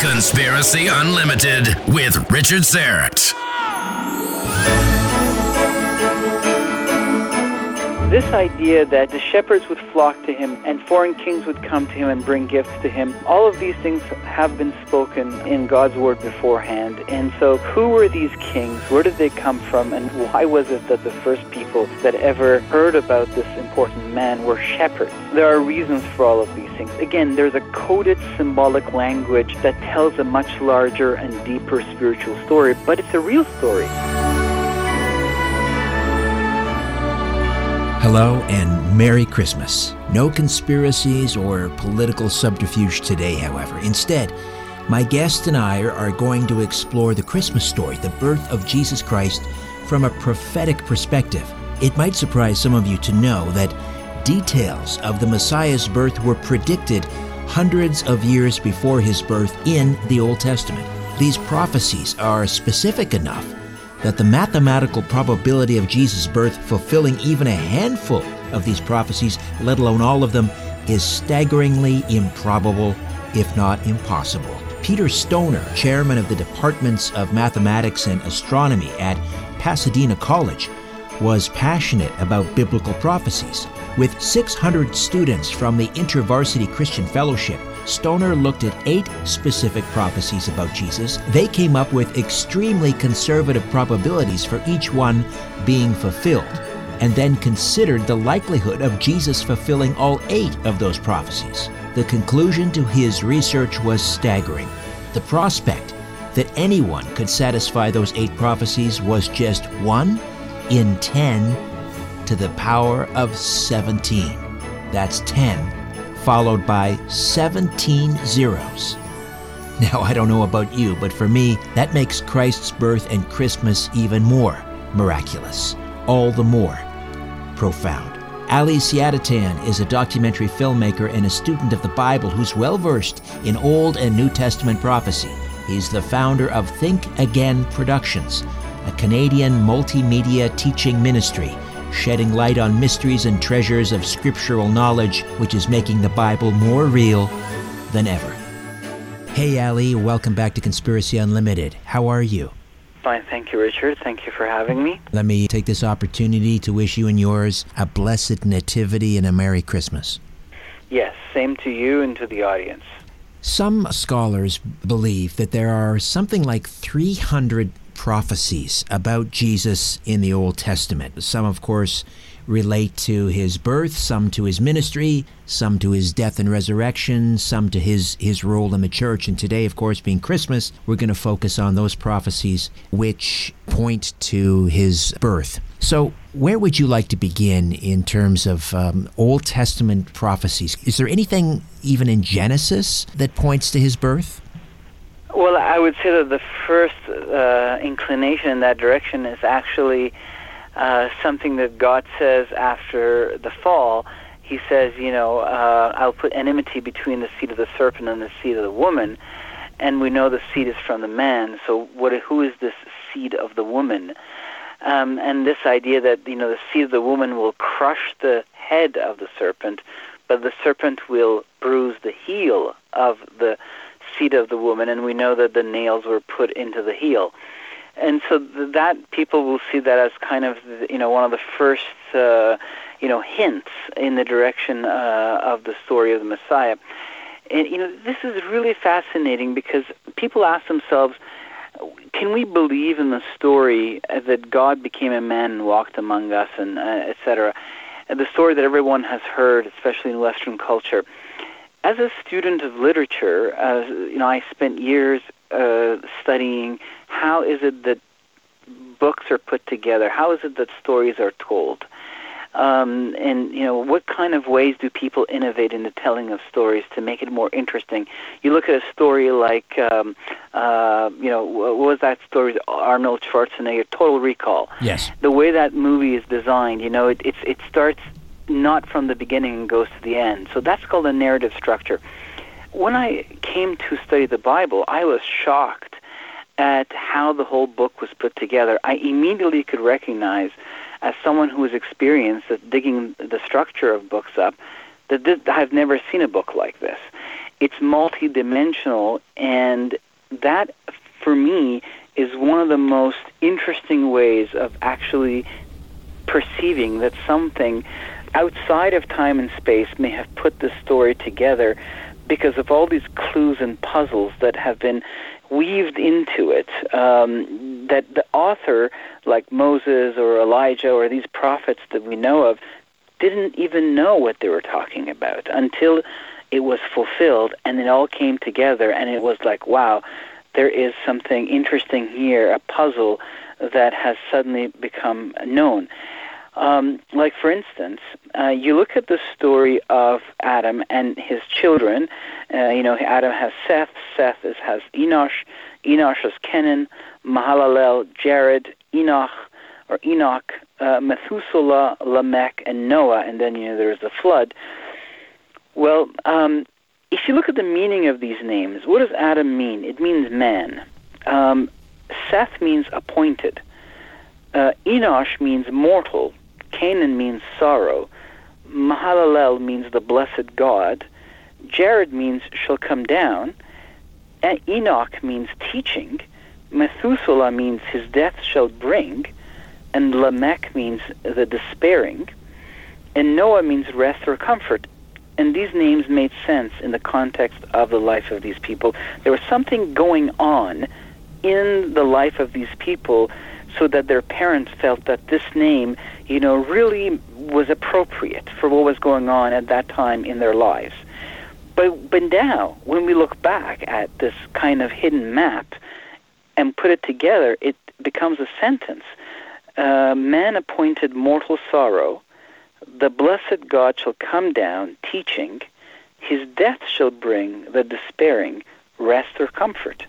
Conspiracy Unlimited with Richard Syrett. This idea that the shepherds would flock to him and foreign kings would come to him and bring gifts to him, all of these things have been spoken in God's word beforehand. And so, who were these kings? Where did they come from? And why was it that the first people that ever heard about this important man were shepherds? There are reasons for all of these things. Again, there's a coded symbolic language that tells a much larger and deeper spiritual story, but it's a real story. Hello and Merry Christmas. No conspiracies or political subterfuge today, however. Instead, my guest and I are going to explore the Christmas story, the birth of Jesus Christ, from a prophetic perspective. It might surprise some of you to know that details of the Messiah's birth were predicted hundreds of years before his birth in the Old Testament. These prophecies are specific enough that the mathematical probability of Jesus' birth fulfilling even a handful of these prophecies, let alone all of them, is staggeringly improbable, if not impossible. Peter Stoner, chairman of the departments of mathematics and astronomy at Pasadena College, was passionate about biblical prophecies. With 600 students from the InterVarsity Christian Fellowship, Stoner looked at eight specific prophecies about Jesus. They came up with extremely conservative probabilities for each one being fulfilled, and then considered the likelihood of Jesus fulfilling all eight of those prophecies. The conclusion to his research was staggering. The prospect that anyone could satisfy those eight prophecies was just one in 10 to the power of 17. That's 10 followed by 17 zeros. Now, I don't know about you, but for me, that makes Christ's birth and Christmas even more miraculous, all the more profound. Ali Siadatan is a documentary filmmaker and a student of the Bible who's well versed in Old and New Testament prophecy. He's the founder of Think Again Productions, a Canadian multimedia teaching ministry shedding light on mysteries and treasures of scriptural knowledge, which is making the Bible more real than ever. Hey, Ali, welcome back to Conspiracy Unlimited. How are you? Fine, thank you, Richard. Thank you for having me. Let me take this opportunity to wish you and yours a blessed nativity and a Merry Christmas. Yes, same to you and to the audience. Some scholars believe that there are something like 300 prophecies about Jesus in the Old Testament. Some, of course, relate to his birth, some to his ministry, some to his death and resurrection, some to his, his role in the church. And today, of course, being Christmas, we're going to focus on those prophecies which point to his birth. So, where would you like to begin in terms of um, Old Testament prophecies? Is there anything even in Genesis that points to his birth? Well, I would say that the first uh, inclination in that direction is actually uh, something that God says after the fall. He says, you know, uh, I'll put enmity between the seed of the serpent and the seed of the woman, and we know the seed is from the man. So, what? Who is this seed of the woman? Um, and this idea that you know the seed of the woman will crush the head of the serpent, but the serpent will bruise the heel of the seed of the woman, and we know that the nails were put into the heel. And so that people will see that as kind of you know one of the first uh, you know hints in the direction uh, of the story of the Messiah. And you know this is really fascinating because people ask themselves, can we believe in the story that God became a man and walked among us, and uh, etc. The story that everyone has heard, especially in Western culture as a student of literature, uh, you know, I spent years uh, studying how is it that books are put together, how is it that stories are told, um, and you know, what kind of ways do people innovate in the telling of stories to make it more interesting? You look at a story like, um, uh, you know, what was that story? Arnold Schwarzenegger, Total Recall. Yes. The way that movie is designed, you know, it it's, it starts not from the beginning and goes to the end. So that's called a narrative structure. When I came to study the Bible, I was shocked at how the whole book was put together. I immediately could recognize, as someone who was experienced at digging the structure of books up, that this, I've never seen a book like this. It's multidimensional, and that, for me, is one of the most interesting ways of actually perceiving that something outside of time and space may have put this story together because of all these clues and puzzles that have been weaved into it um, that the author, like Moses or Elijah or these prophets that we know of, didn't even know what they were talking about until it was fulfilled and it all came together and it was like, wow, there is something interesting here, a puzzle that has suddenly become known. Um, like, for instance, uh, you look at the story of Adam and his children. Uh, you know, Adam has Seth, Seth is, has Enosh, Enosh has Kenan, Mahalalel, Jared, Enoch, or Enoch, uh, Methuselah, Lamech, and Noah, and then, you know, there's the flood. Well, um, if you look at the meaning of these names, what does Adam mean? It means man. Um, Seth means appointed. Uh, Enosh means mortal. Canaan means sorrow. Mahalalel means the blessed God. Jared means shall come down. Enoch means teaching. Methuselah means his death shall bring. And Lamech means the despairing. And Noah means rest or comfort. And these names made sense in the context of the life of these people. There was something going on in the life of these people so that their parents felt that this name, you know, really was appropriate for what was going on at that time in their lives. But but now, when we look back at this kind of hidden map and put it together, it becomes a sentence. Uh, man appointed mortal sorrow, the blessed God shall come down, teaching, his death shall bring the despairing rest or comfort.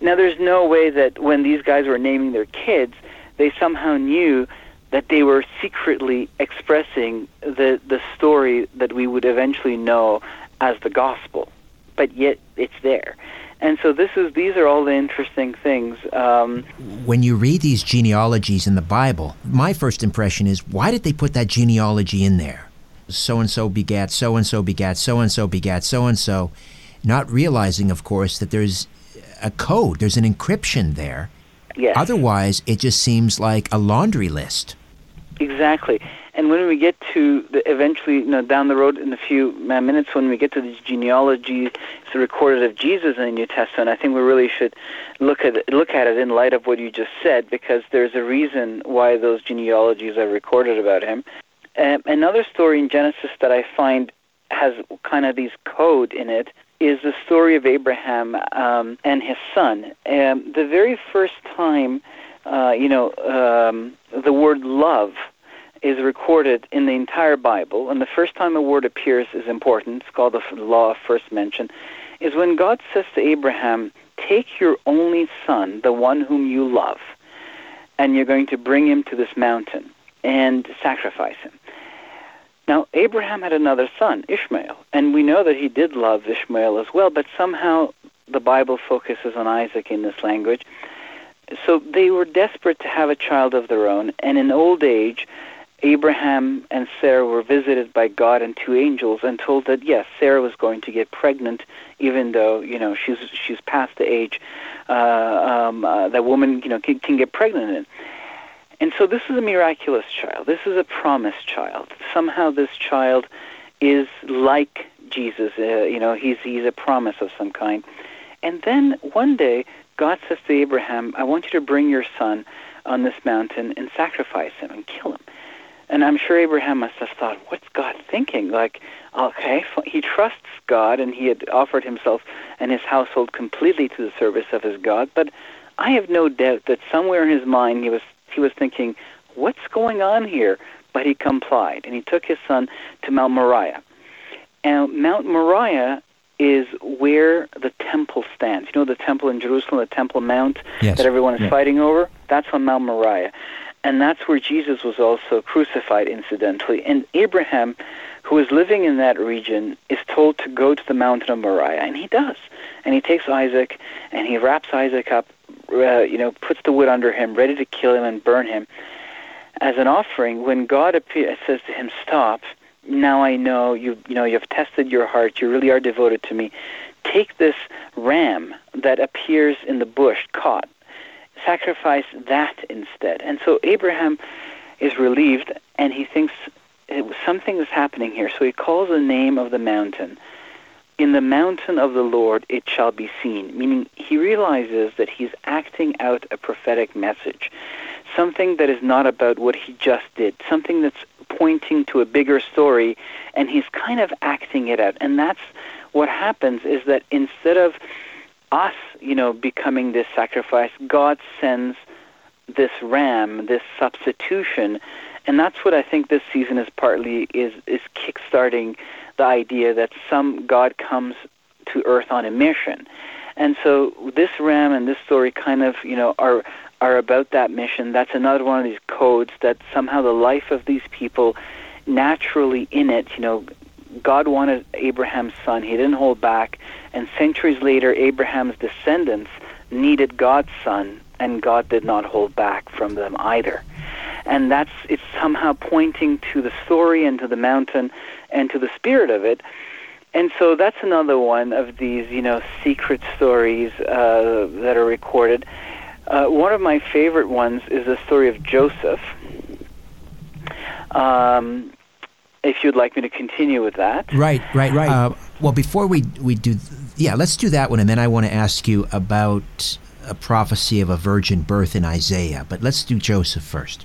Now, there's no way that when these guys were naming their kids, they somehow knew that they were secretly expressing the, the story that we would eventually know as the gospel. But yet, it's there. And so this is these are all the interesting things. Um, when you read these genealogies in the Bible, my first impression is why did they put that genealogy in there? So and so begat, so and so begat, so and so begat, so and so, not realizing, of course, that there's a code, there's an encryption there. Yes. Otherwise, it just seems like a laundry list. Exactly. And when we get to the eventually, you know, down the road in a few minutes, when we get to the genealogy, the recorded of Jesus in the New Testament, I think we really should look at it, look at it in light of what you just said, because there's a reason why those genealogies are recorded about him. Um, another story in Genesis that I find has kind of these code in it is the story of Abraham um, and his son. Um, the very first time, uh, you know, um, the word love is recorded in the entire Bible, and the first time a word appears is important. It's called the law of first mention. Is when God says to Abraham, "Take your only son, the one whom you love, and you're going to bring him to this mountain and sacrifice him." Now, Abraham had another son, Ishmael, and we know that he did love Ishmael as well, but somehow the Bible focuses on Isaac in this language. So they were desperate to have a child of their own, and in old age, Abraham and Sarah were visited by God and two angels and told that yes, Sarah was going to get pregnant, even though you know she's she's past the age uh, um, uh, that woman you know can, can get pregnant in. And so this is a miraculous child. This is a promised child. Somehow this child is like Jesus. Uh, you know, he's he's a promise of some kind. And then one day God says to Abraham, "I want you to bring your son on this mountain and sacrifice him and kill him." And I'm sure Abraham must have thought, "What's God thinking?" Like, okay, he trusts God and he had offered himself and his household completely to the service of his God, but I have no doubt that somewhere in his mind he was he was thinking, what's going on here? But he complied, and he took his son to Mount Moriah. And Mount Moriah is where the temple stands. You know the temple in Jerusalem, the Temple Mount yes. that everyone is fighting over? That's on Mount Moriah. And that's where Jesus was also crucified, incidentally. And Abraham, who is living in that region, is told to go to the mountain of Moriah, and he does. And he takes Isaac, and he wraps Isaac up uh, you know, puts the wood under him, ready to kill him and burn him as an offering. When God appears, says to him, "Stop! Now I know you. You know you've tested your heart. You really are devoted to me. Take this ram that appears in the bush, caught. Sacrifice that instead." And so Abraham is relieved, and he thinks something is happening here. So he calls the name of the mountain in the mountain of the Lord it shall be seen, meaning he realizes that he's acting out a prophetic message, something that is not about what he just did, something that's pointing to a bigger story, and he's kind of acting it out. And that's what happens is that instead of us, you know, becoming this sacrifice, God sends this ram, this substitution, and that's what I think this season is partly is is kickstarting the idea that some God comes to earth on a mission. And so this ram and this story kind of, you know, are are about that mission. That's another one of these codes that somehow the life of these people naturally in it, you know, God wanted Abraham's son. He didn't hold back. And centuries later, Abraham's descendants needed God's son, and God did not hold back from them either and that's it's somehow pointing to the story and to the mountain and to the spirit of it. And so that's another one of these, you know, secret stories uh, that are recorded. Uh, one of my favorite ones is the story of Joseph. Um, if you'd like me to continue with that. Right, right, right. Uh, well, before we we do, yeah, let's do that one, and then I want to ask you about a prophecy of a virgin birth in Isaiah. But let's do Joseph first.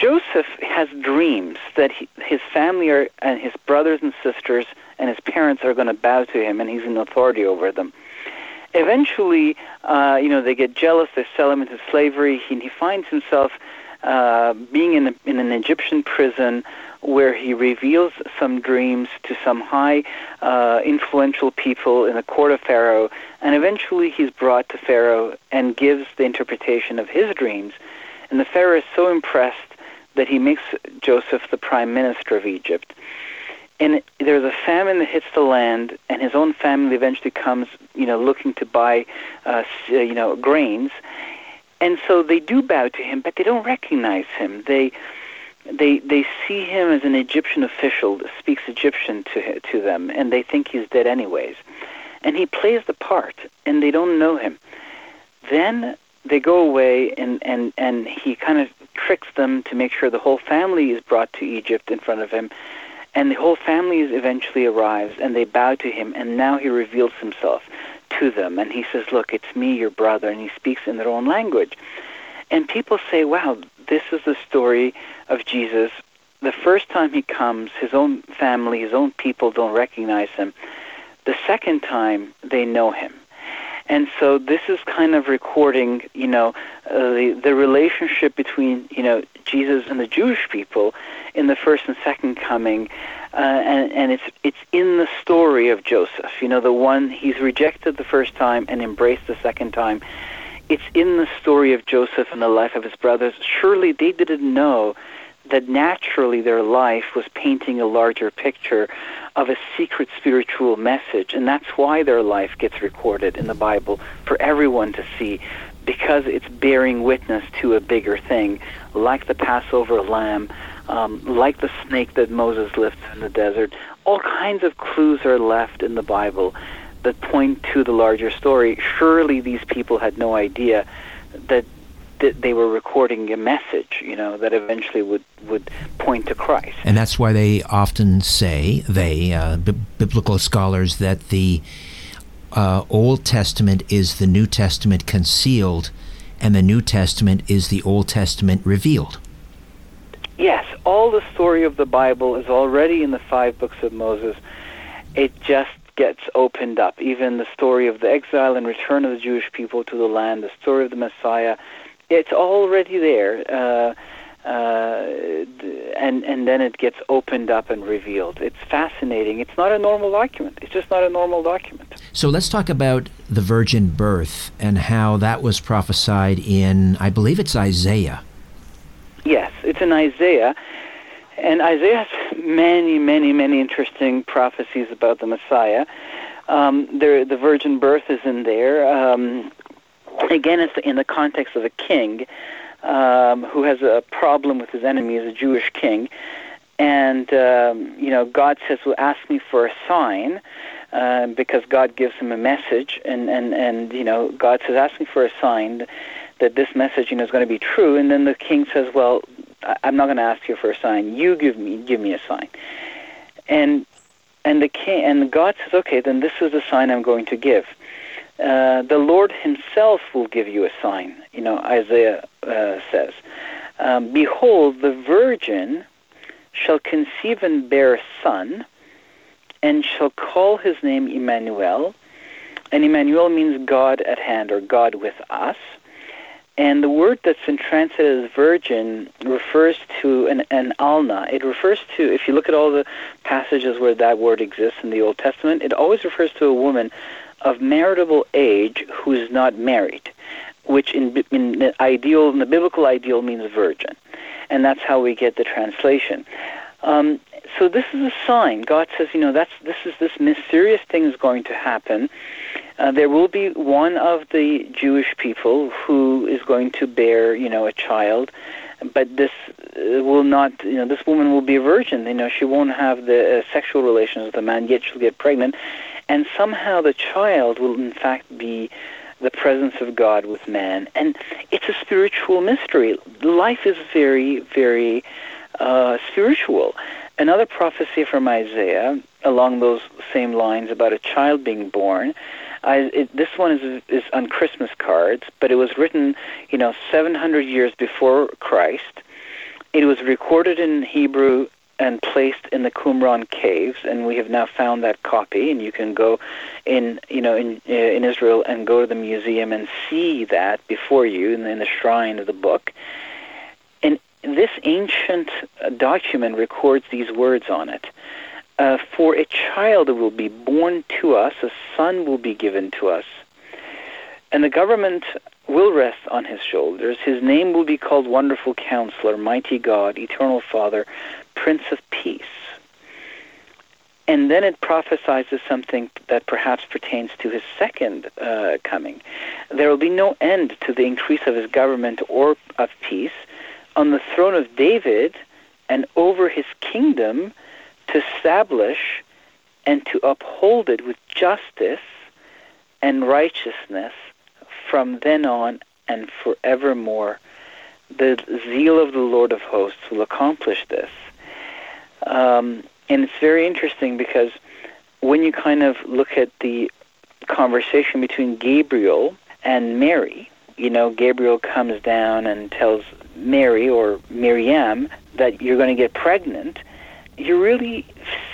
Joseph has dreams that he, his family are, and his brothers and sisters and his parents are going to bow to him, and he's in authority over them. Eventually, uh, you know, they get jealous. They sell him into slavery. He, he finds himself uh, being in, a, in an Egyptian prison where he reveals some dreams to some high uh, influential people in the court of Pharaoh, and eventually he's brought to Pharaoh and gives the interpretation of his dreams. And the Pharaoh is so impressed that he makes Joseph the prime minister of Egypt. And there's a famine that hits the land, and his own family eventually comes, you know, looking to buy, uh, you know, grains. And so they do bow to him, but they don't recognize him. They they they see him as an Egyptian official that speaks Egyptian to to them, and they think he's dead anyways. And he plays the part, and they don't know him. Then they go away, and and and he kind of tricks them to make sure the whole family is brought to Egypt in front of him, and the whole family eventually arrives, and they bow to him, and now he reveals himself to them, and he says, "Look, it's me, your brother," and he speaks in their own language. And people say, "Wow, this is the story of Jesus. The first time he comes, his own family, his own people don't recognize him. The second time, they know him. And so this is kind of recording, you know, uh, the the relationship between you know Jesus and the Jewish people in the first and second coming, uh, and and it's it's in the story of Joseph. You know, the one he's rejected the first time and embraced the second time. It's in the story of Joseph and the life of his brothers. Surely they didn't know that naturally their life was painting a larger picture of a secret spiritual message, and that's why their life gets recorded in the Bible for everyone to see, because it's bearing witness to a bigger thing, like the Passover lamb, um, like the snake that Moses lifts in the desert. All kinds of clues are left in the Bible that point to the larger story. Surely these people had no idea that that they were recording a message, you know, that eventually would, would point to Christ. And that's why they often say, they, uh, b- biblical scholars, that the uh, Old Testament is the New Testament concealed, and the New Testament is the Old Testament revealed. Yes, all the story of the Bible is already in the five books of Moses. It just gets opened up. Even the story of the exile and return of the Jewish people to the land, the story of the Messiah, it's already there. Uh, uh, and and then it gets opened up and revealed. It's fascinating. It's not a normal document. It's just not a normal document. So let's talk about the virgin birth and how that was prophesied in, I believe it's Isaiah. Yes, it's in Isaiah, and Isaiah has many, many, many interesting prophecies about the Messiah. Um, there, the virgin birth is in there. Um, again, it's in the context of a king um, who has a problem with his enemy as a Jewish king. And, um, you know, God says, well, ask me for a sign. Uh, because God gives him a message, and, and, and you know God says, "Ask me for a sign that this message you know is going to be true." And then the king says, "Well, I'm not going to ask you for a sign. You give me give me a sign." And and the king and God says, "Okay, then this is the sign I'm going to give." Uh, the Lord Himself will give you a sign. You know, Isaiah uh, says, um, "Behold, the virgin shall conceive and bear a son, and shall call his name Emmanuel." And Emmanuel means God at hand or God with us. And the word that's been translated as virgin refers to an, an alma. It refers to, if you look at all the passages where that word exists in the Old Testament, it always refers to a woman of maritable age who is not married, which in, in the ideal, in the biblical ideal, means virgin, and that's how we get the translation. Um, so this is a sign. God says, you know, that's this is this mysterious thing is going to happen. Uh, there will be one of the Jewish people who is going to bear, you know, a child, but this uh, will not, you know, this woman will be a virgin. You know, she won't have the uh, sexual relations with a man, yet she'll get pregnant. And somehow the child will, in fact, be the presence of God with man. And it's a spiritual mystery. Life is very, very uh, spiritual. Another prophecy from Isaiah along those same lines about a child being born. I, it, this one is is on Christmas cards, but it was written, you know, 700 years before Christ. It was recorded in Hebrew and placed in the Qumran caves, and we have now found that copy. And you can go in, you know, in uh, in Israel and go to the museum and see that before you in, in the shrine of the book. And this ancient uh, document records these words on it. Uh, for a child will be born to us, a son will be given to us, and the government will rest on his shoulders. His name will be called Wonderful Counselor, Mighty God, Eternal Father, Prince of Peace. And then it prophesies something that perhaps pertains to his second uh, coming. There will be no end to the increase of his government or of peace. On the throne of David and over his kingdom, to establish and to uphold it with justice and righteousness from then on and forevermore. The zeal of the Lord of hosts will accomplish this. Um, and it's very interesting because when you kind of look at the conversation between Gabriel and Mary, you know, Gabriel comes down and tells Mary or Miriam that you're going to get pregnant you really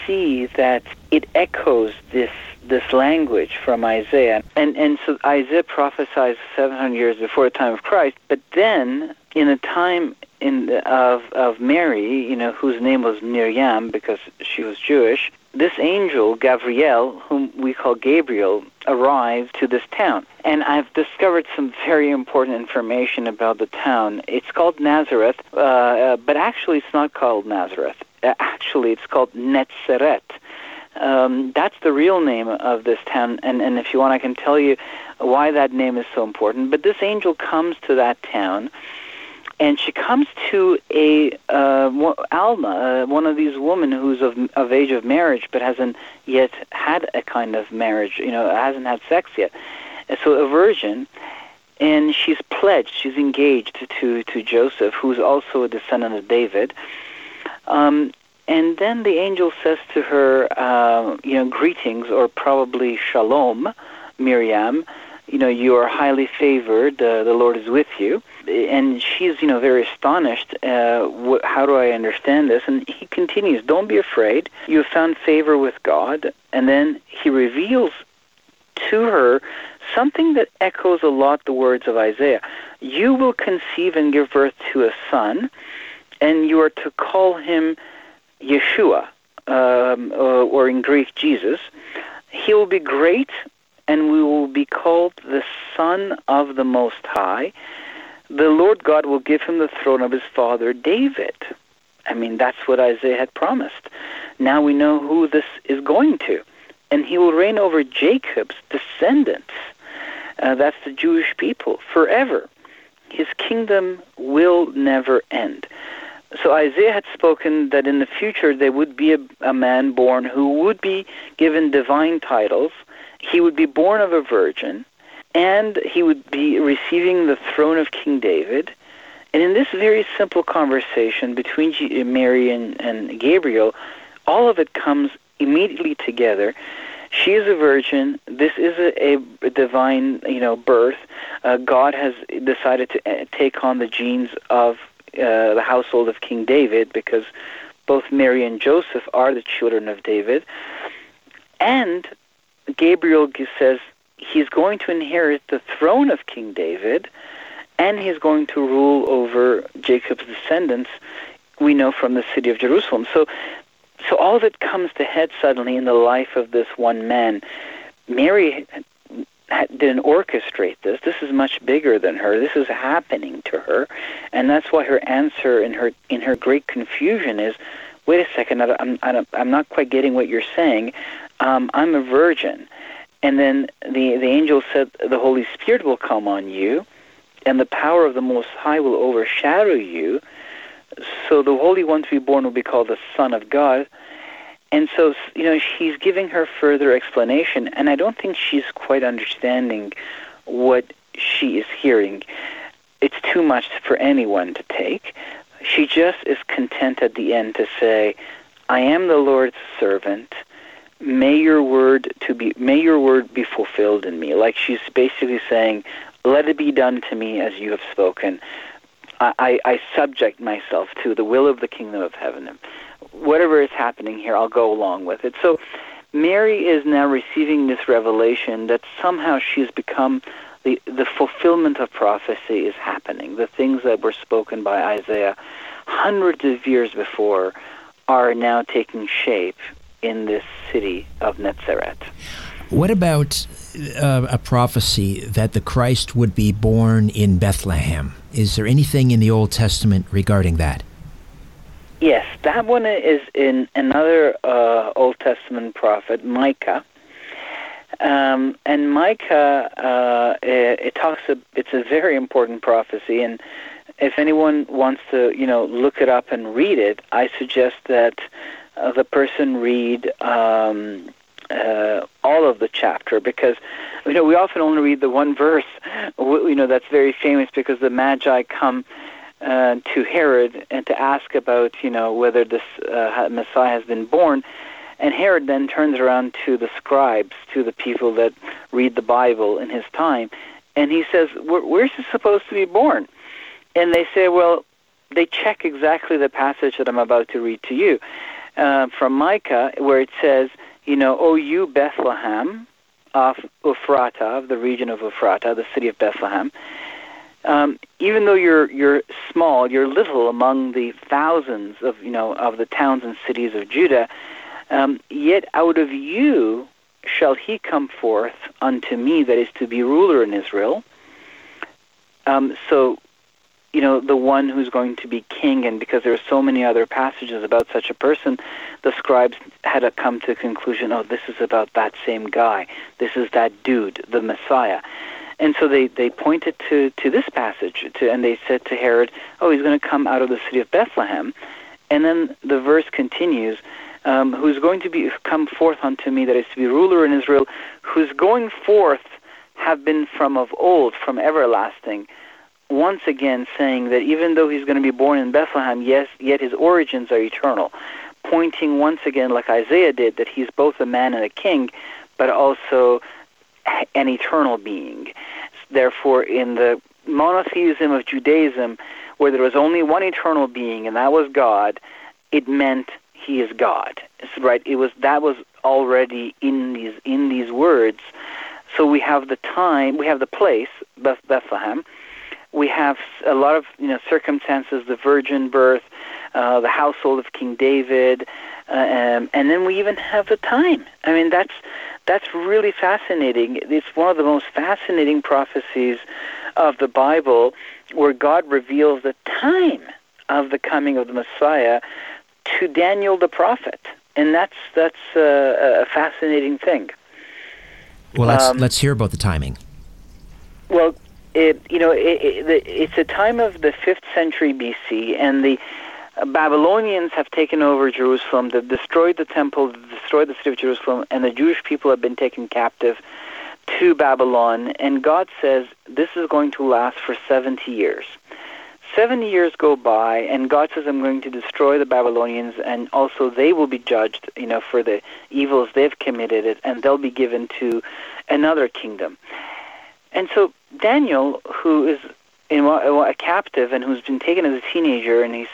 see that it echoes this this language from Isaiah. And and so Isaiah prophesies 700 years before the time of Christ, but then in a time in of of Mary, you know, whose name was Miriam because she was Jewish, this angel Gabriel, whom we call Gabriel, arrived to this town. And I've discovered some very important information about the town. It's called Nazareth, uh, uh, but actually it's not called Nazareth. Actually, it's called Netzeret. Um, that's the real name of this town, and, and if you want, I can tell you why that name is so important. But this angel comes to that town, and she comes to a uh, Alma, uh, one of these women who's of of age of marriage, but hasn't yet had a kind of marriage, you know, hasn't had sex yet. So a virgin, and she's pledged, she's engaged to to Joseph, who's also a descendant of David um, and then the angel says to her, uh, you know, greetings, or probably shalom, Miriam. You know, you are highly favored. Uh, the Lord is with you. And she's, you know, very astonished. Uh, wh- how do I understand this? And he continues, don't be afraid. You have found favor with God. And then he reveals to her something that echoes a lot the words of Isaiah. You will conceive and give birth to a son and you are to call him Yeshua, um, or, or in Greek Jesus. He will be great, and we will be called the Son of the Most High. The Lord God will give him the throne of his father David. I mean, that's what Isaiah had promised. Now we know who this is going to. And he will reign over Jacob's descendants. Uh, that's the Jewish people forever. His kingdom will never end. So Isaiah had spoken that in the future there would be a, a man born who would be given divine titles. He would be born of a virgin, and he would be receiving the throne of King David. And in this very simple conversation between G- Mary and, and Gabriel, all of it comes immediately together. She is a virgin. This is a, a divine, you know, birth. Uh, God has decided to uh, take on the genes of uh, the household of King David because both Mary and Joseph are the children of David. And Gabriel says he's going to inherit the throne of King David and he's going to rule over Jacob's descendants, we know from the city of Jerusalem. So so all of it comes to head suddenly in the life of this one man. Mary didn't orchestrate this. This is much bigger than her. This is happening to her, and that's why her answer in her in her great confusion is, "Wait a second, I'm I'm not quite getting what you're saying. Um, I'm a virgin." And then the the angel said, "The Holy Spirit will come on you, and the power of the Most High will overshadow you." so the Holy One to be born will be called the Son of God. And so, you know, she's giving her further explanation, and I don't think she's quite understanding what she is hearing. It's too much for anyone to take. She just is content at the end to say, I am the Lord's servant. May your word to be may your word be fulfilled in me. Like she's basically saying, Let it be done to me as you have spoken. I, I, I subject myself to the will of the kingdom of heaven. Whatever is happening here, I'll go along with it. So Mary is now receiving this revelation that somehow she's become the the fulfillment of prophecy is happening. The things that were spoken by Isaiah hundreds of years before are now taking shape in this city of Nazareth. What about uh, a prophecy that the Christ would be born in Bethlehem? Is there anything in the Old Testament regarding that? Yes, that one is in another uh, Old Testament prophet, Micah. Um, and Micah, uh, it, it talks. It's a very important prophecy, and if anyone wants to, you know, look it up and read it, I suggest that uh, the person read um, uh, all of the chapter because, you know, we often only read the one verse, you know, that's very famous because the Magi come uh, to Herod and to ask about, you know, whether this uh, Messiah has been born. And Herod then turns around to the scribes, to the people that read the Bible in his time, and he says, Where's he supposed to be born? and they say, well, they check exactly the passage that I'm about to read to you uh, from Micah, where it says, you know, O you Bethlehem of Ephrata, of the region of Ephrata, the city of Bethlehem, um, even though you're you're small, you're little among the thousands of you know of the towns and cities of Judah, um, yet out of you shall he come forth unto me that is to be ruler in Israel. Um, so you know, the one who's going to be king. And because there are so many other passages about such a person, the scribes had to come to the conclusion, oh, this is about that same guy. This is that dude, the Messiah. And so they, they pointed to, to this passage, to, and they said to Herod, oh, he's going to come out of the city of Bethlehem. And then the verse continues, um, who's going to be come forth unto me that is to be ruler in Israel, whose going forth have been from of old, from everlasting once again saying that even though he's going to be born in Bethlehem, yes, yet his origins are eternal, pointing once again, like Isaiah did, that he's both a man and a king, but also an eternal being. Therefore, in the monotheism of Judaism, where there was only one eternal being, and that was God, it meant he is God. right. It was that was already in these in these words. So we have the time, we have the place, Beth- Bethlehem, we have a lot of you know circumstances, the virgin birth, uh, the household of King David, uh, um, and then we even have the time. I mean, that's that's really fascinating. It's one of the most fascinating prophecies of the Bible, where God reveals the time of the coming of the Messiah to Daniel the prophet, and that's that's uh, a fascinating thing. Well, let's um, let's hear about the timing. Well, it, you know, it, it, it's a time of the fifth century BC, and the Babylonians have taken over Jerusalem. They've destroyed the temple, they've destroyed the city of Jerusalem, and the Jewish people have been taken captive to Babylon. And God says this is going to last for 70 years. 70 years go by, and God says, I'm going to destroy the Babylonians, and also they will be judged, you know, for the evils they've committed, and they'll be given to another kingdom. And so Daniel, who is in a captive and who's been taken as a teenager and he's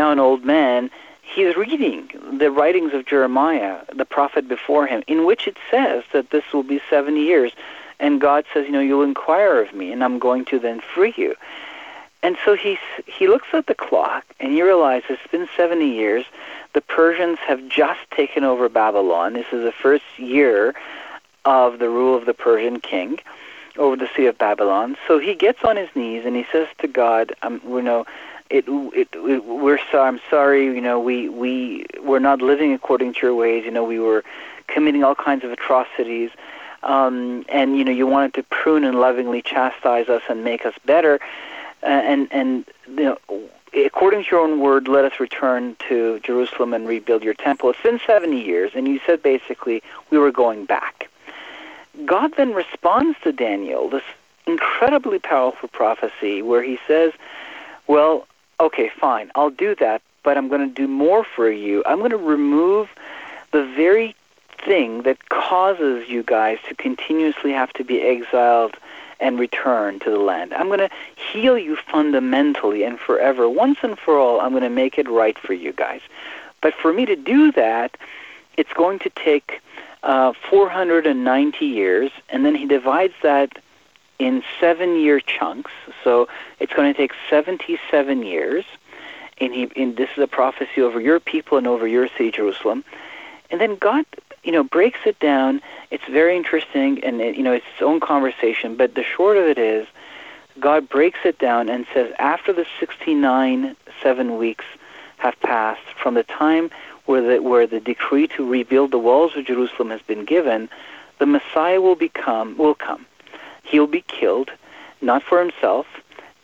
now an old man, he's reading the writings of Jeremiah, the prophet before him, in which it says that this will be 70 years. And God says, you know, you'll inquire of me, and I'm going to then free you. And so he he looks at the clock, and he realizes it's been 70 years. The Persians have just taken over Babylon. This is the first year of the rule of the Persian king over the Sea of Babylon. So he gets on his knees and he says to God, um, you know, it, it, it, we're so, I'm sorry, you know, we, we, we're not living according to your ways. You know, we were committing all kinds of atrocities. Um, and, you know, you wanted to prune and lovingly chastise us and make us better. uh, and and you know, according to your own word, let us return to Jerusalem and rebuild your temple. It's been 70 years, and you said basically we were going back. God then responds to Daniel, this incredibly powerful prophecy, where he says, Well, okay, fine, I'll do that, but I'm going to do more for you. I'm going to remove the very thing that causes you guys to continuously have to be exiled and return to the land. I'm going to heal you fundamentally and forever. Once and for all, I'm going to make it right for you guys. But for me to do that, it's going to take uh, 490 years, and then he divides that in seven year chunks. So it's going to take 77 years. And, he, and this is a prophecy over your people and over your city, Jerusalem. And then God you know, breaks it down. It's very interesting, and it, you know, it's its own conversation. But the short of it is, God breaks it down and says, after the 69 seven weeks have passed from the time where the where the decree to rebuild the walls of Jerusalem has been given, the Messiah will become will come. He'll be killed, not for himself,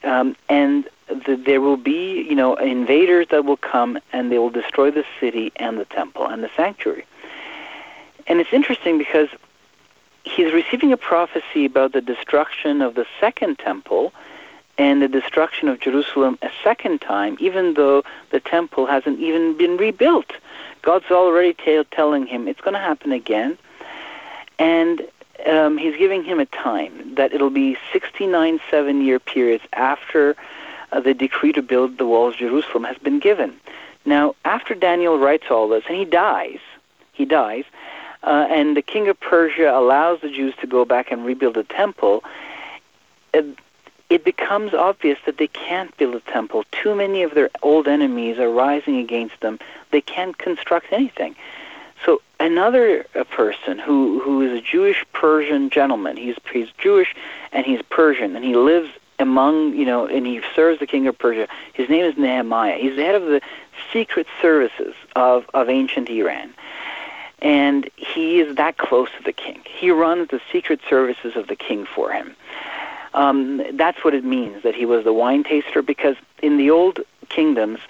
um, and the, there will be you know invaders that will come and they will destroy the city and the temple and the sanctuary. And it's interesting because he's receiving a prophecy about the destruction of the second temple and the destruction of Jerusalem a second time, even though the temple hasn't even been rebuilt. God's already t- telling him it's going to happen again. And um, he's giving him a time that it'll be 69 seven year periods after uh, the decree to build the walls of Jerusalem has been given. Now, after Daniel writes all this, and he dies, he dies, uh, and the king of Persia allows the Jews to go back and rebuild the temple, it, it becomes obvious that they can't build a temple. Too many of their old enemies are rising against them. They can't construct anything. So another uh, person who who is a Jewish Persian gentleman, he's he's Jewish and he's Persian and he lives among you know and he serves the king of Persia. His name is Nehemiah. He's the head of the secret services of of ancient Iran and he is that close to the king. He runs the secret services of the king for him. Um, that's what it means that he was the wine taster, because in the old kingdoms,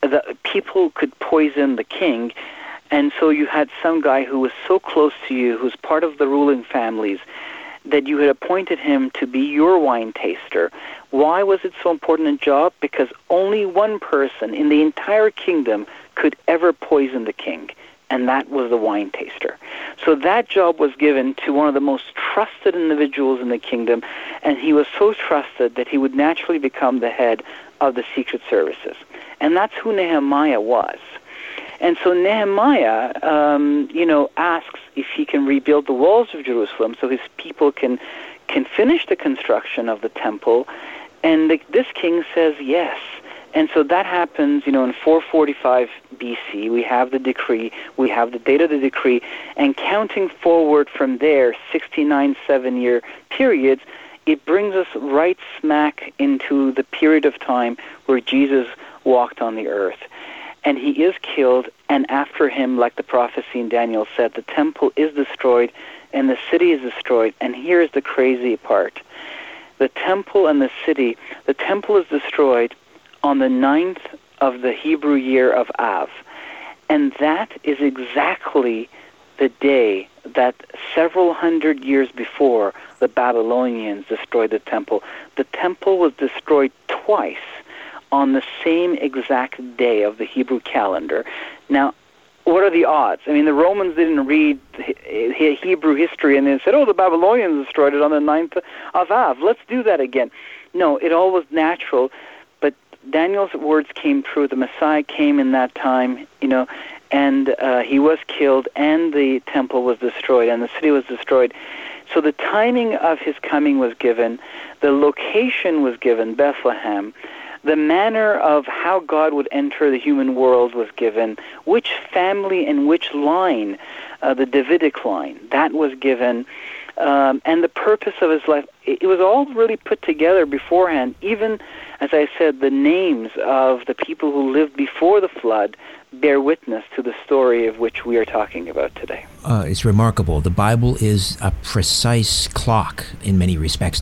the people could poison the king, and so you had some guy who was so close to you, who's part of the ruling families, that you had appointed him to be your wine taster. Why was it so important a job? Because only one person in the entire kingdom could ever poison the king and that was the wine taster. So that job was given to one of the most trusted individuals in the kingdom, and he was so trusted that he would naturally become the head of the secret services. And that's who Nehemiah was. And so Nehemiah, um, you know, asks if he can rebuild the walls of Jerusalem so his people can can finish the construction of the temple. And the, this king says yes. And so that happens, you know, in 445 BC. We have the decree, we have the date of the decree, and counting forward from there, 69 seven year periods, it brings us right smack into the period of time where Jesus walked on the earth. And he is killed, and after him, like the prophecy in Daniel said, the temple is destroyed and the city is destroyed. And here's the crazy part the temple and the city, the temple is destroyed on the ninth of the Hebrew year of Av. And that is exactly the day that several hundred years before the Babylonians destroyed the temple. The temple was destroyed twice on the same exact day of the Hebrew calendar. Now, what are the odds? I mean, the Romans didn't read Hebrew history and they said, oh, the Babylonians destroyed it on the ninth of Av. Let's do that again. No, it all was natural But Daniel's words came true. The Messiah came in that time, you know, and uh, he was killed, and the temple was destroyed, and the city was destroyed. So the timing of his coming was given, the location was given, Bethlehem. The manner of how God would enter the human world was given, which family and which line, uh, the Davidic line, that was given um, and the purpose of his life. It was all really put together beforehand. Even, as I said, the names of the people who lived before the flood bear witness to the story of which we are talking about today. Uh, it's remarkable. The Bible is a precise clock in many respects.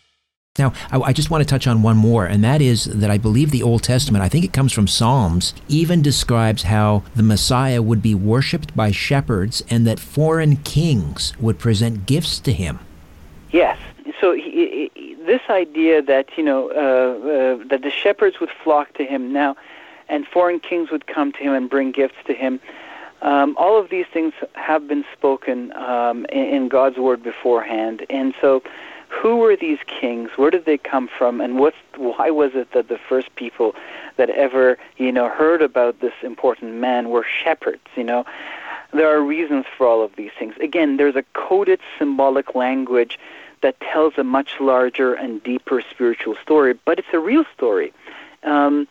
Now, I, I just want to touch on one more, and that is that I believe the Old Testament, I think it comes from Psalms, even describes how the Messiah would be worshipped by shepherds and that foreign kings would present gifts to him. Yes. So he, he, this idea that you know uh, uh, that the shepherds would flock to him now, and foreign kings would come to him and bring gifts to him. Um, all of these things have been spoken um, in, in God's word beforehand, and so who were these kings? Where did they come from? And what's why was it that the first people that ever you know heard about this important man were shepherds? You know, there are reasons for all of these things. Again, there's a coded symbolic language that tells a much larger and deeper spiritual story, but it's a real story. Um,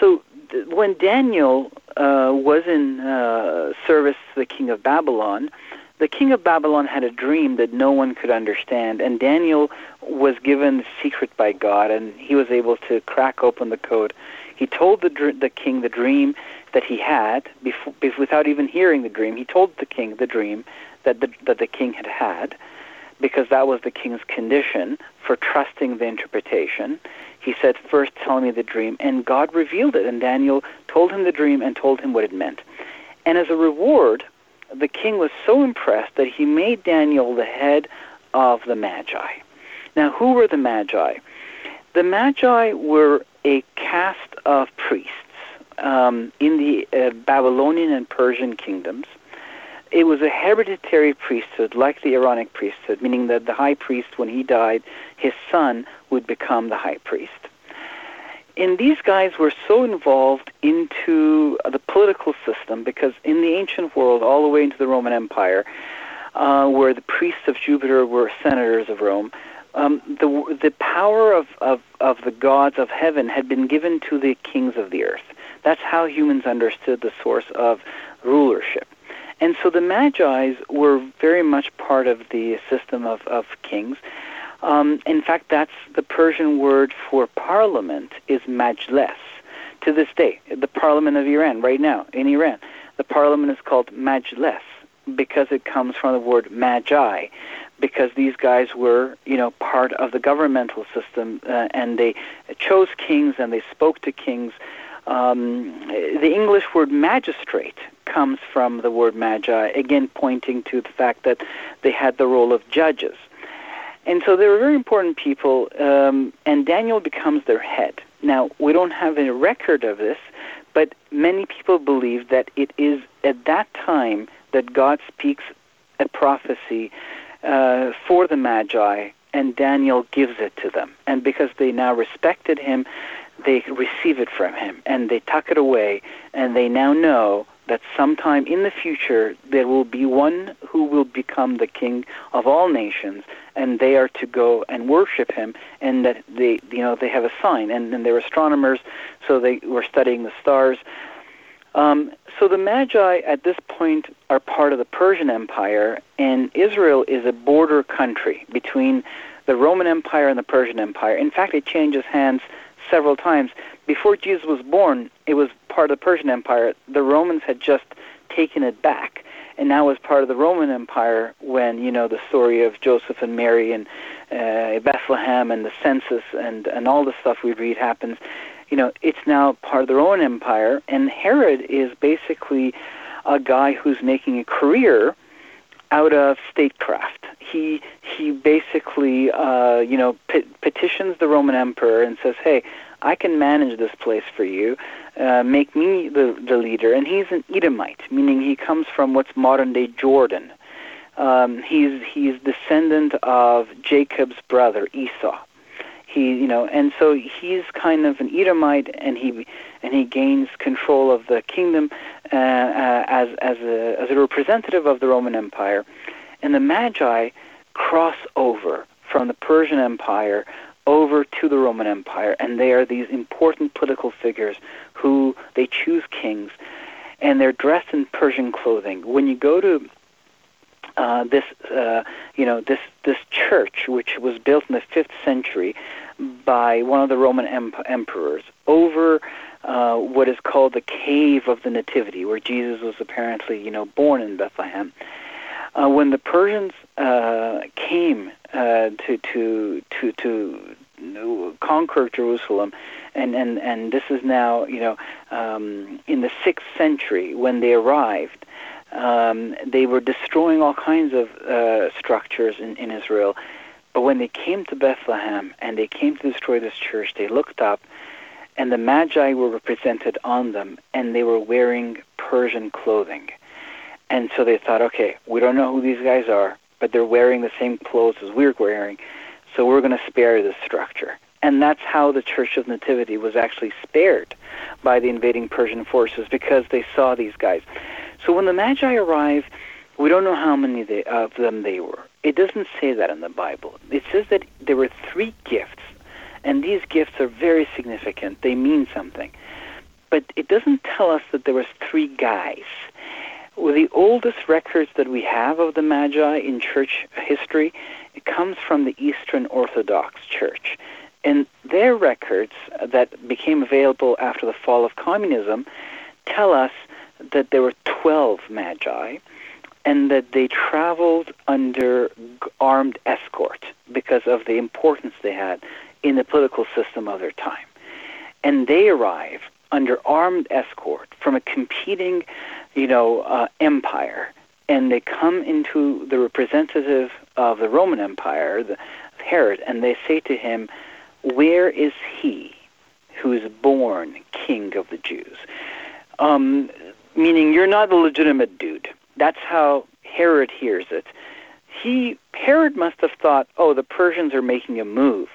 so th- when Daniel uh, was in uh, service to the king of Babylon, the king of Babylon had a dream that no one could understand, and Daniel was given the secret by God, and he was able to crack open the code. He told the, dr- the king the dream that he had before, without even hearing the dream. He told the king the dream that the, that the king had had, because that was the king's condition for trusting the interpretation. He said, First tell me the dream. And God revealed it. And Daniel told him the dream and told him what it meant. And as a reward, the king was so impressed that he made Daniel the head of the Magi. Now, who were the Magi? The Magi were a caste of priests um, in the uh, Babylonian and Persian kingdoms. It was a hereditary priesthood, like the Aaronic priesthood, meaning that the high priest, when he died, his son would become the high priest. And these guys were so involved into the political system because in the ancient world, all the way into the Roman Empire, uh, where the priests of Jupiter were senators of Rome, um, the the power of, of, of the gods of heaven had been given to the kings of the earth. That's how humans understood the source of rulership. And so the Magi's were very much part of the system of, of kings. Um, in fact, that's the Persian word for parliament is majlis. To this day, the parliament of Iran, right now in Iran, the parliament is called majlis because it comes from the word magi, because these guys were, you know, part of the governmental system, uh, and they chose kings and they spoke to kings. Um, the English word magistrate comes from the word magi, again pointing to the fact that they had the role of judges. And so they were very important people, um, and Daniel becomes their head. Now, we don't have a record of this, but many people believe that it is at that time that God speaks a prophecy uh, for the Magi, and Daniel gives it to them. And because they now respected him, they receive it from him, and they tuck it away, and they now know that sometime in the future there will be one who will become the king of all nations and they are to go and worship him and that they you know they have a sign and, and they're astronomers so they were studying the stars. Um, so the magi at this point are part of the persian empire and israel is a border country between the roman empire and the persian empire. In fact it changes hands several times. Before jesus was born it was part of the persian empire. The romans had just taken it back. And now as part of the Roman Empire when you know the story of Joseph and Mary and uh, Bethlehem and the census and and all the stuff we read happens. You know, it's now part of the Roman Empire, and Herod is basically a guy who's making a career out of statecraft. he he basically uh, you know pe- petitions the Roman emperor and says, "Hey, I can manage this place for you. Uh, make me the the leader." And he's an Edomite, meaning he comes from what's modern day Jordan. Um, he's he's descendant of Jacob's brother Esau. He you know, and so he's kind of an Edomite, and he and he gains control of the kingdom uh, uh, as as a as a representative of the Roman Empire and the Magi cross over from the Persian Empire over to the Roman Empire, and they are these important political figures who they choose kings, and they're dressed in Persian clothing. When you go to uh, this, uh, you know, this this church, which was built in the fifth century by one of the Roman em- emperors, over uh, what is called the Cave of the Nativity, where Jesus was apparently, you know, born in Bethlehem. Uh, when the Persians uh, came uh, to to to to conquer Jerusalem, and and and this is now you know um, in the sixth century when they arrived. Um, they were destroying all kinds of uh, structures in, in Israel, but when they came to Bethlehem and they came to destroy this church, they looked up, and the Magi were represented on them, and they were wearing Persian clothing. And so they thought, okay, we don't know who these guys are, but they're wearing the same clothes as we're wearing, so we're going to spare this structure. And that's how the Church of Nativity was actually spared by the invading Persian forces because they saw these guys. So when the Magi arrive, we don't know how many they, of them they were. It doesn't say that in the Bible. It says that there were three gifts, and these gifts are very significant. They mean something. But it doesn't tell us that there was three guys. Well, the oldest records that we have of the Magi in church history comes from the Eastern Orthodox Church. And their records that became available after the fall of communism tell us that there were 12 Magi and that they traveled under armed escort because of the importance they had in the political system of their time. And they arrive under armed escort from a competing you know, uh, empire, and they come into the representative of the Roman Empire, the, Herod, and they say to him, "Where is he who is born King of the Jews?" Um, meaning, you're not a legitimate dude. That's how Herod hears it. He Herod must have thought, "Oh, the Persians are making a move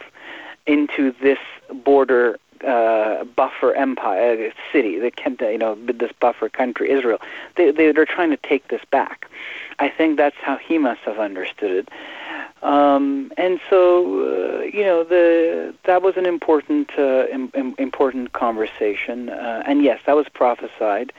into this border uh, buffer empire uh, city, the can't uh you know this buffer country, Israel. They, they they're trying to take this back. I think that's how he must have understood it. Um, and so, uh, you know, the that was an important uh, Im- important conversation. Uh, and yes, that was prophesied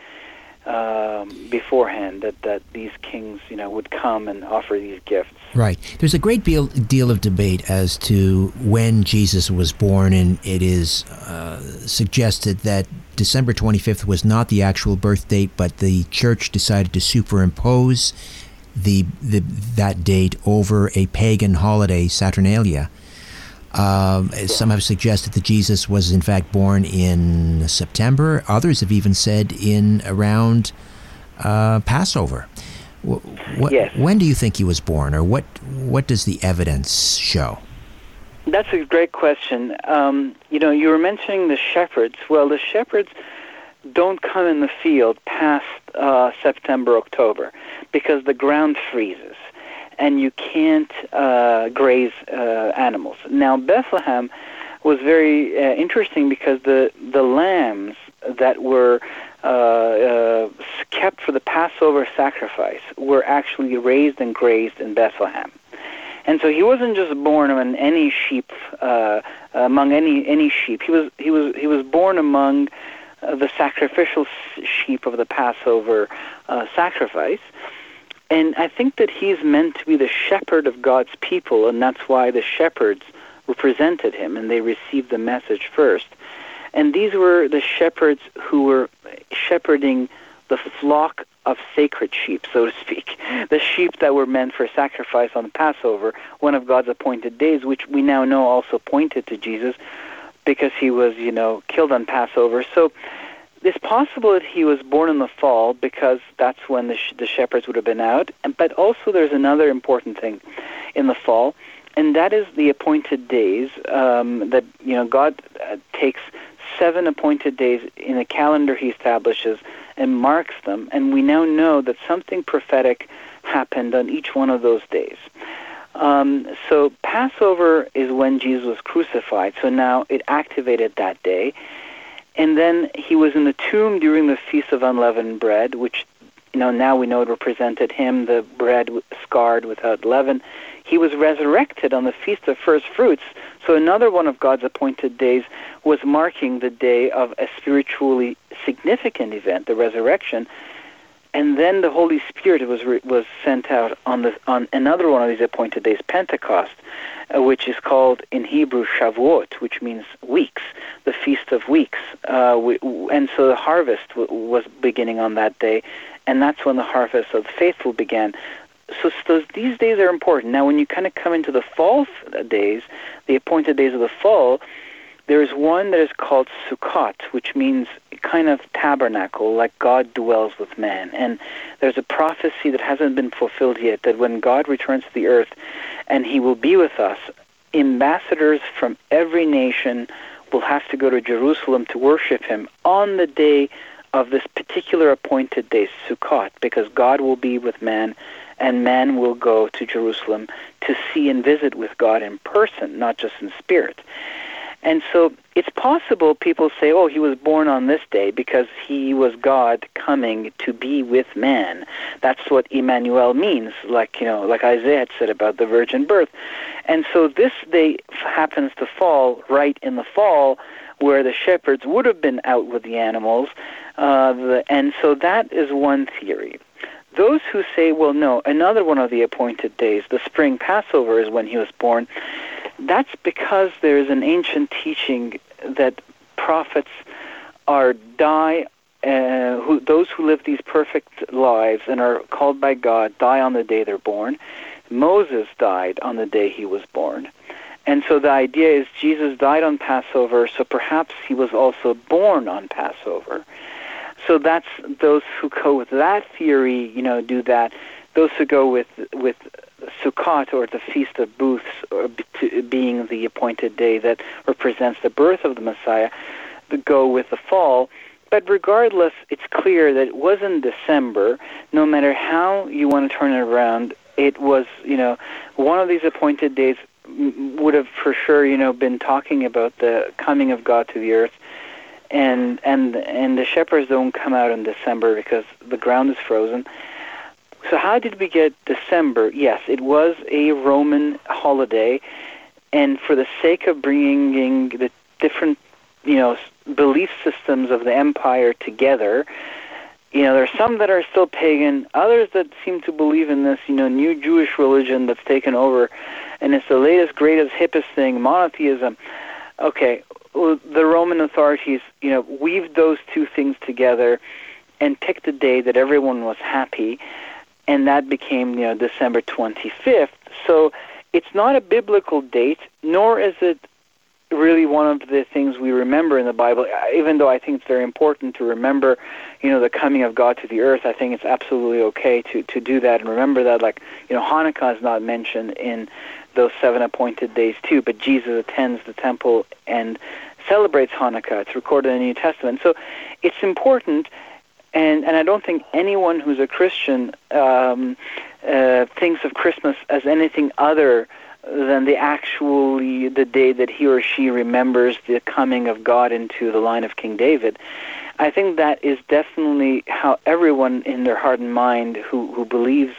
um, beforehand that, that these kings, you know, would come and offer these gifts. Right. There's a great deal, deal of debate as to when Jesus was born, and it is uh, suggested that December 25th was not the actual birth date, but the church decided to superimpose the, the that date over a pagan holiday, Saturnalia. Um, some have suggested that Jesus was in fact born in September. Others have even said in around uh, Passover. What, yes. When do you think he was born, or what? What does the evidence show? That's a great question. Um, you know, you were mentioning the shepherds. Well, the shepherds don't come in the field past uh, September, October, because the ground freezes and you can't uh, graze uh, animals. Now, Bethlehem was very uh, interesting because the the lambs that were uh, uh, kept for the Passover sacrifice were actually raised and grazed in Bethlehem. And so he wasn't just born among any sheep, uh, among any any sheep. He was he was he was born among uh, the sacrificial sheep of the Passover uh, sacrifice. And I think that he's meant to be the shepherd of God's people, and that's why the shepherds represented him and they received the message first. And these were the shepherds who were shepherding the flock of sacred sheep, so to speak, the sheep that were meant for sacrifice on Passover, one of God's appointed days, which we now know also pointed to Jesus because he was, you know, killed on Passover. So it's possible that he was born in the fall because that's when the, sh- the shepherds would have been out. But also, there's another important thing. in the fall, and that is the appointed days um, that you know God uh, takes seven appointed days in a calendar He establishes and marks them, and we now know that something prophetic happened on each one of those days. Um, so Passover is when Jesus was crucified. So now it activated that day. And then he was in the tomb during the Feast of Unleavened Bread, which, you know, now we know it represented him, the bread scarred without leaven. He was resurrected on the Feast of First Fruits. So another one of God's appointed days was marking the day of a spiritually significant event, the resurrection and then the Holy Spirit was re- was sent out on the on another one of these appointed days, Pentecost, uh, which is called in Hebrew Shavuot, which means weeks, the feast of weeks. Uh, we, and so the harvest w- was beginning on that day, and that's when the harvest of the faithful began. So, so these days are important. Now, when you kind of come into the fall days, the appointed days of the fall, there's one that is called Sukkot, which means kind of tabernacle, like God dwells with man. And there's a prophecy that hasn't been fulfilled yet that when God returns to the earth and he will be with us, ambassadors from every nation will have to go to Jerusalem to worship him on the day of this particular appointed day, Sukkot, because God will be with man and man will go to Jerusalem to see and visit with God in person, not just in spirit. And so it's possible people say, oh, he was born on this day because he was God coming to be with man. That's what Emmanuel means, like, you know, like Isaiah had said about the virgin birth. And so this day happens to fall right in the fall where the shepherds would have been out with the animals. Uh, the, and so that is one theory. Those who say, well, no, another one of the appointed days, the spring Passover, is when he was born, that's because there is an ancient teaching that prophets are die uh, who those who live these perfect lives and are called by God die on the day they're born. Moses died on the day he was born. And so the idea is Jesus died on Passover, so perhaps he was also born on Passover. So that's those who go with that theory, you know, do that. Those who go with with Sukkot or the Feast of Booths or being the appointed day that represents the birth of the Messiah, go with the fall. But regardless, it's clear that it was in December. No matter how you want to turn it around, it was, you know, one of these appointed days would have for sure, you know, been talking about the coming of God to the earth. And and and the shepherds don't come out in December because the ground is frozen so how did we get December? Yes, it was a Roman holiday, and for the sake of bringing the different, you know, belief systems of the empire together, you know, there are some that are still pagan, others that seem to believe in this, you know, new Jewish religion that's taken over, and it's the latest, greatest, hippest thing, monotheism. Okay, well, the Roman authorities, you know, weaved those two things together and picked a day that everyone was happy and that became you know December 25th. So it's not a biblical date, nor is it really one of the things we remember in the Bible. Even though I think it's very important to remember, you know, the coming of God to the earth, I think it's absolutely okay to to do that and remember that. Like you know, Hanukkah is not mentioned in those seven appointed days too, but Jesus attends the temple and celebrates Hanukkah. It's recorded in the New Testament. So it's important and and I don't think anyone who's a Christian um, uh, thinks of Christmas as anything other than the actually the day that he or she remembers the coming of God into the line of King David. I think that is definitely how everyone in their heart and mind who who believes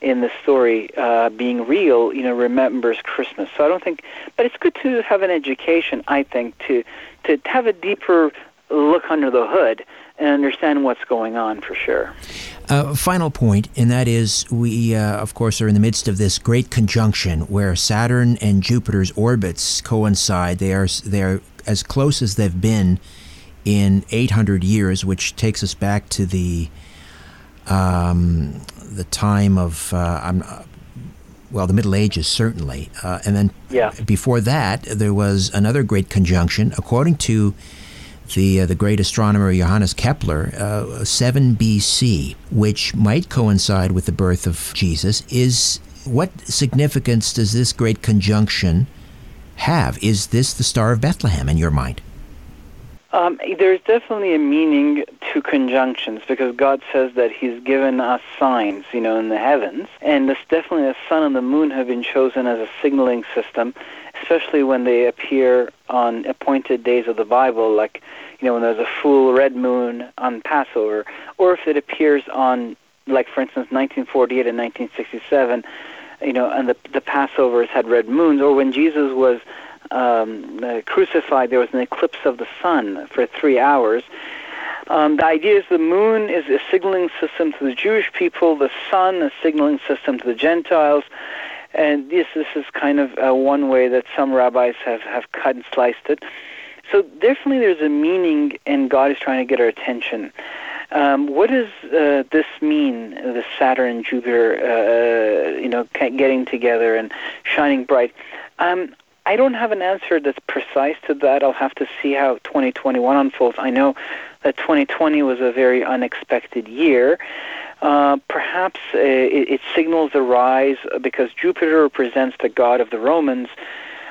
in the story uh, being real, you know, remembers Christmas. So I don't think, but it's good to have an education. I think to to have a deeper look under the hood and understand what's going on for sure. Uh, final point, and that is we, uh, of course, are in the midst of this great conjunction where Saturn and Jupiter's orbits coincide. They are they are as close as they've been in 800 years, which takes us back to the um, the time of uh, well, the Middle Ages certainly, uh, and then yeah. before that there was another great conjunction, according to the uh, the great astronomer Johannes Kepler, uh, 7 BC, which might coincide with the birth of Jesus, is What significance does this great conjunction have? Is this the Star of Bethlehem in your mind? Um, there's definitely a meaning to conjunctions because God says that He's given us signs, you know, in the heavens, and this definitely the sun and the moon have been chosen as a signaling system, especially when they appear on appointed days of the Bible, like you know when there's a full red moon on Passover, or if it appears on, like for instance, 1948 and 1967, you know, and the the Passovers had red moons, or when Jesus was um, uh, crucified, there was an eclipse of the sun for three hours. Um, the idea is the moon is a signaling system to the Jewish people, the sun a signaling system to the Gentiles, and this, this is kind of uh, one way that some rabbis have, have cut and sliced it. So definitely there's a meaning, and God is trying to get our attention. Um, what does uh, this mean, the Saturn Jupiter, uh, you know, getting together and shining bright? Um, I don't have an answer that's precise to that. I'll have to see how 2021 unfolds. I know that 2020 was a very unexpected year. Uh, perhaps uh, it, it, signals a rise because Jupiter represents the god of the Romans.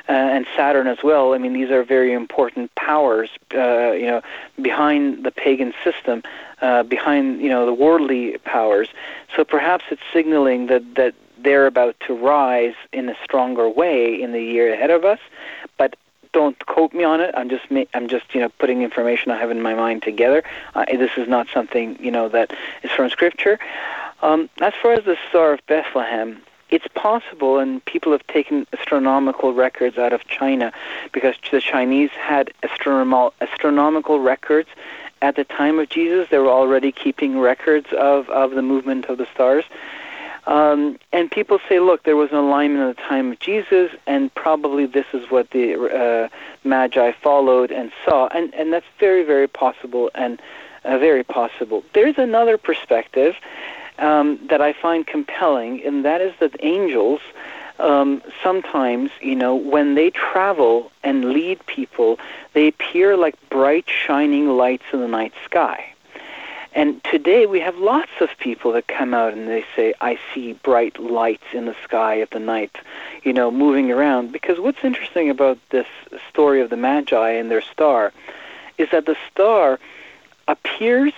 Uh, and Saturn as well. I mean, these are very important powers, uh, you know, behind the pagan system, uh, behind you know the worldly powers. So perhaps it's signaling that that they're about to rise in a stronger way in the year ahead of us. Don't quote me on it. I'm just I'm just you know putting information I have in my mind together. Uh, this is not something you know that is from Scripture. Um, as far as the Star of Bethlehem, it's possible, and people have taken astronomical records out of China because the Chinese had astronomical astronomical records at the time of Jesus. They were already keeping records of of the movement of the stars. Um, and people say, look, there was an alignment at the time of Jesus, and probably this is what the uh, Magi followed and saw. And, and that's very, very possible and uh, very possible. There's another perspective um, that I find compelling, and that is that angels um, sometimes, you know, when they travel and lead people, they appear like bright, shining lights in the night sky. And today we have lots of people that come out and they say, I see bright lights in the sky at the night, you know, moving around. Because what's interesting about this story of the Magi and their star is that the star appears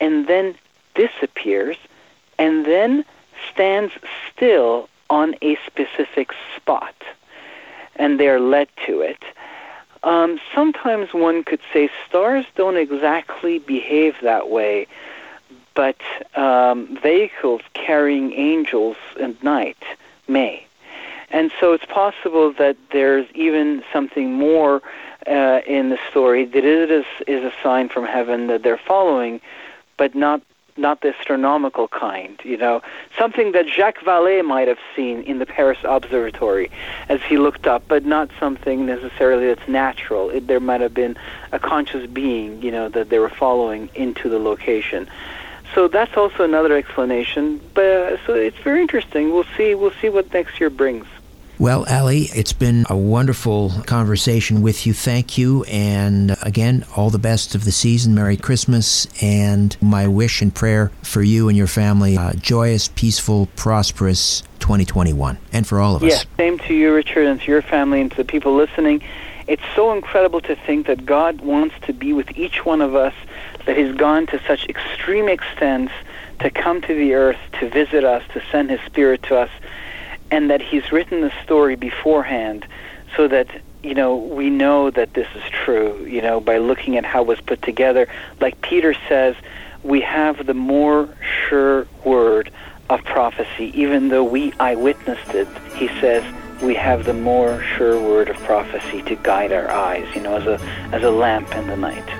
and then disappears and then stands still on a specific spot. And they're led to it. Um, sometimes one could say stars don't exactly behave that way, but um, vehicles carrying angels at night may. And so it's possible that there's even something more uh, in the story that it is, is a sign from heaven that they're following, but not not the astronomical kind, you know, something that Jacques Vallée might have seen in the Paris Observatory as he looked up, but not something necessarily that's natural. It, there might have been a conscious being, you know, that they were following into the location. So that's also another explanation. But uh, so it's very interesting. We'll see. We'll see what next year brings. Well, Ali, it's been a wonderful conversation with you. Thank you. And again, all the best of the season. Merry Christmas. And my wish and prayer for you and your family joyous, peaceful, prosperous 2021. And for all of us. Yes, same to you, Richard, and to your family and to the people listening. It's so incredible to think that God wants to be with each one of us, that He's gone to such extreme extents to come to the earth, to visit us, to send His Spirit to us and that he's written the story beforehand so that you know we know that this is true you know by looking at how it was put together. Like peter says we have the more sure word of prophecy. Even though we eyewitnessed it he says we have the more sure word of prophecy to guide our eyes you know as a as a lamp in the night